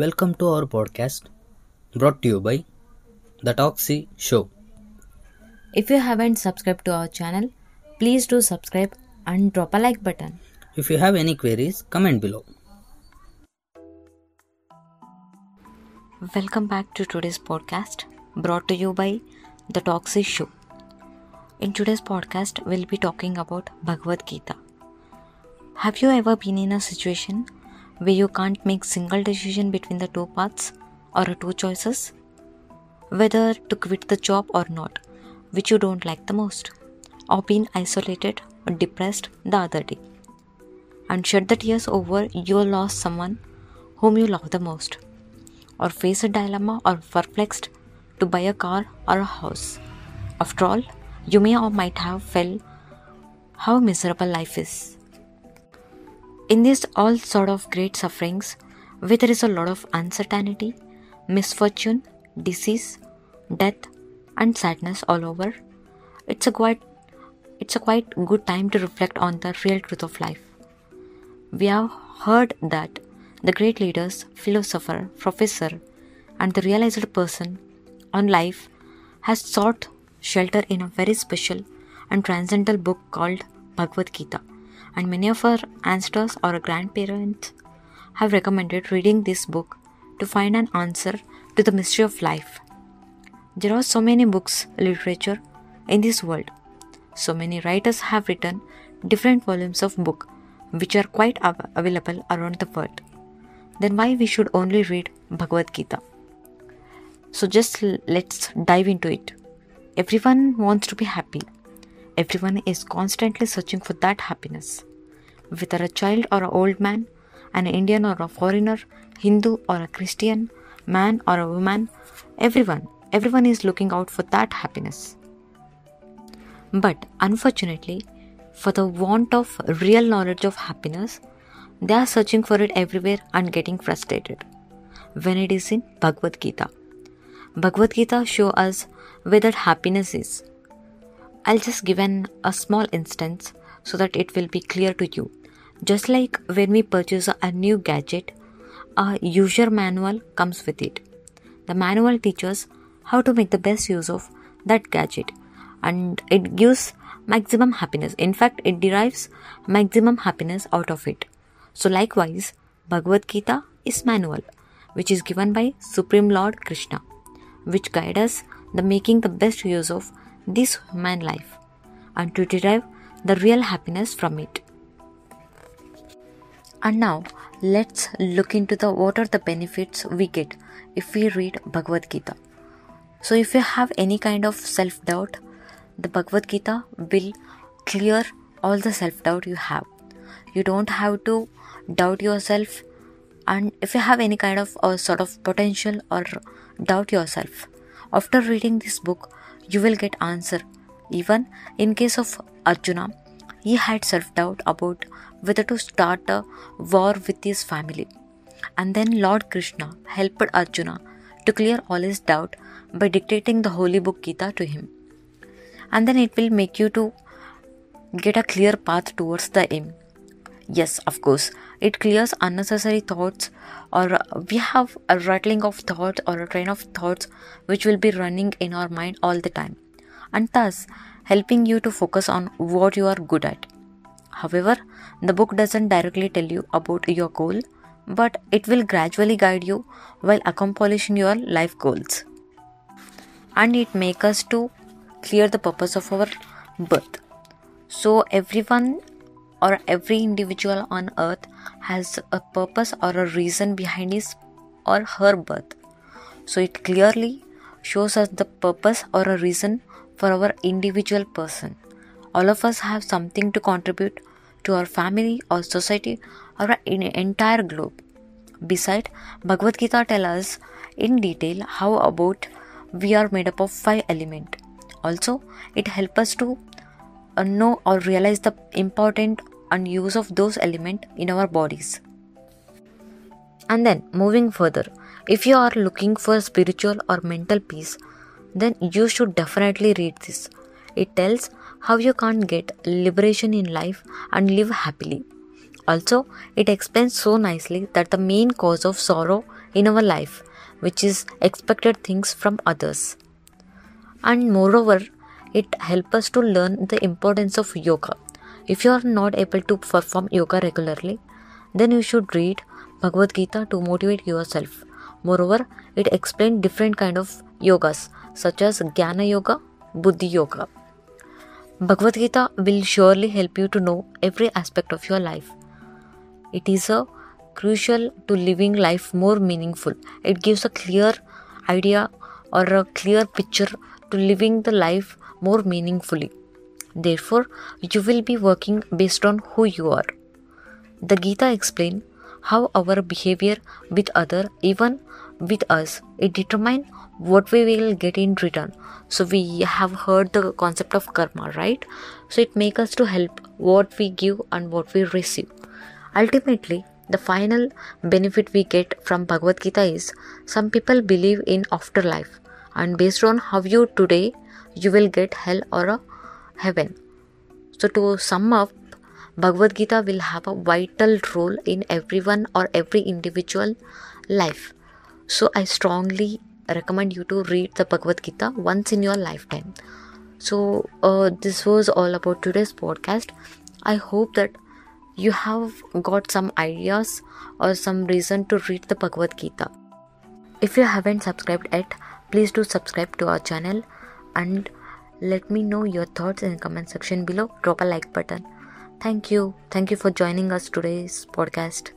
Welcome to our podcast brought to you by The Toxy Show. If you haven't subscribed to our channel, please do subscribe and drop a like button. If you have any queries, comment below. Welcome back to today's podcast brought to you by The Toxic Show. In today's podcast, we'll be talking about Bhagavad Gita. Have you ever been in a situation where you can't make single decision between the two paths or two choices? Whether to quit the job or not, which you don't like the most, or being isolated or depressed the other day, and shed the tears over you lost someone whom you love the most, or face a dilemma or perplexed to buy a car or a house. After all, you may or might have felt how miserable life is. In these all sort of great sufferings, where there is a lot of uncertainty, misfortune, disease, death, and sadness all over, it's a quite it's a quite good time to reflect on the real truth of life. We have heard that the great leaders, philosopher, professor, and the realized person on life has sought shelter in a very special and transcendental book called Bhagavad Gita. And many of our ancestors or grandparents have recommended reading this book to find an answer to the mystery of life. There are so many books, literature in this world. So many writers have written different volumes of book which are quite av- available around the world. Then why we should only read Bhagavad Gita? So just l- let's dive into it. Everyone wants to be happy. Everyone is constantly searching for that happiness. Whether a child or an old man, an Indian or a foreigner, Hindu or a Christian, man or a woman, everyone, everyone is looking out for that happiness. But unfortunately, for the want of real knowledge of happiness, they are searching for it everywhere and getting frustrated. When it is in Bhagavad Gita. Bhagavad Gita show us where that happiness is. I'll just give an a small instance so that it will be clear to you. Just like when we purchase a new gadget, a user manual comes with it. The manual teaches how to make the best use of that gadget and it gives maximum happiness. In fact, it derives maximum happiness out of it. So likewise, Bhagavad Gita is manual which is given by Supreme Lord Krishna which guide us the making the best use of this human life and to derive the real happiness from it. And now let's look into the what are the benefits we get if we read Bhagavad Gita. So if you have any kind of self-doubt, the Bhagavad Gita will clear all the self-doubt you have. You don't have to doubt yourself and if you have any kind of uh, sort of potential or doubt yourself after reading this book you will get answer even in case of arjuna. He had self doubt about whether to start a war with his family. And then lord krishna helped arjuna to clear all his doubt by dictating the holy book gita to him. And then it will make you to get a clear path towards the aim. Yes of course it clears unnecessary thoughts or we have a rattling of thoughts or a train of thoughts which will be running in our mind all the time and thus helping you to focus on what you are good at. However the book doesn't directly tell you about your goal but it will gradually guide you while accomplishing your life goals. And it makes us to clear the purpose of our birth. So everyone or every individual on earth has a purpose or a reason behind his or her birth. So it clearly shows us the purpose or a reason for our individual person. All of us have something to contribute to our family or society or an entire globe. Beside, Bhagavad Gita tells us in detail how about we are made up of five elements. Also, it helps us to uh, know or realize the important and use of those elements in our bodies. And then moving further, if you are looking for spiritual or mental peace, then you should definitely read this. It tells how you can get liberation in life and live happily. Also, it explains so nicely that the main cause of sorrow in our life, which is expected things from others. And moreover, it helps us to learn the importance of yoga. If you are not able to perform yoga regularly, then you should read Bhagavad Gita to motivate yourself. Moreover, it explains different kind of yogas such as Jnana Yoga, Buddhi Yoga. Bhagavad Gita will surely help you to know every aspect of your life. It is a crucial to living life more meaningful. It gives a clear idea or a clear picture to living the life more meaningfully. Therefore, you will be working based on who you are. The Gita explains how our behavior with other, even with us, it determine what we will get in return. So we have heard the concept of karma, right? So it makes us to help what we give and what we receive. Ultimately, the final benefit we get from Bhagavad Gita is some people believe in afterlife, and based on how you today, you will get hell or a heaven. So to sum up, Bhagavad Gita will have a vital role in everyone or every individual life. So I strongly recommend you to read the Bhagavad Gita once in your lifetime. So uh, this was all about today's podcast. I hope that you have got some ideas or some reason to read the Bhagavad Gita. If you haven't subscribed yet, please do subscribe to our channel and let me know your thoughts in the comment section below. Drop a like button. Thank you. Thank you for joining us today's podcast.